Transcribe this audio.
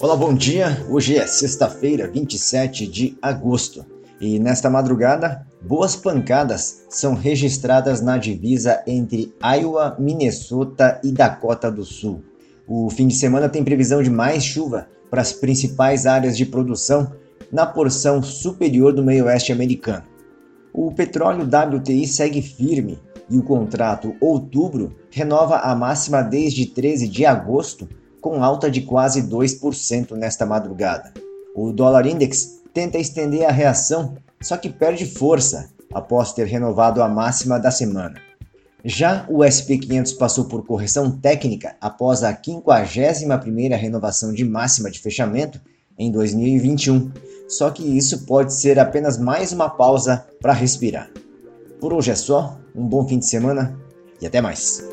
Olá, bom dia. Hoje é sexta-feira, 27 de agosto. E nesta madrugada, boas pancadas são registradas na divisa entre Iowa, Minnesota e Dakota do Sul. O fim de semana tem previsão de mais chuva para as principais áreas de produção na porção superior do meio-oeste americano. O petróleo WTI segue firme e o contrato outubro renova a máxima desde 13 de agosto com alta de quase 2% nesta madrugada. O dólar index tenta estender a reação, só que perde força após ter renovado a máxima da semana. Já o SP500 passou por correção técnica após a 51ª renovação de máxima de fechamento em 2021, só que isso pode ser apenas mais uma pausa para respirar. Por hoje é só, um bom fim de semana e até mais!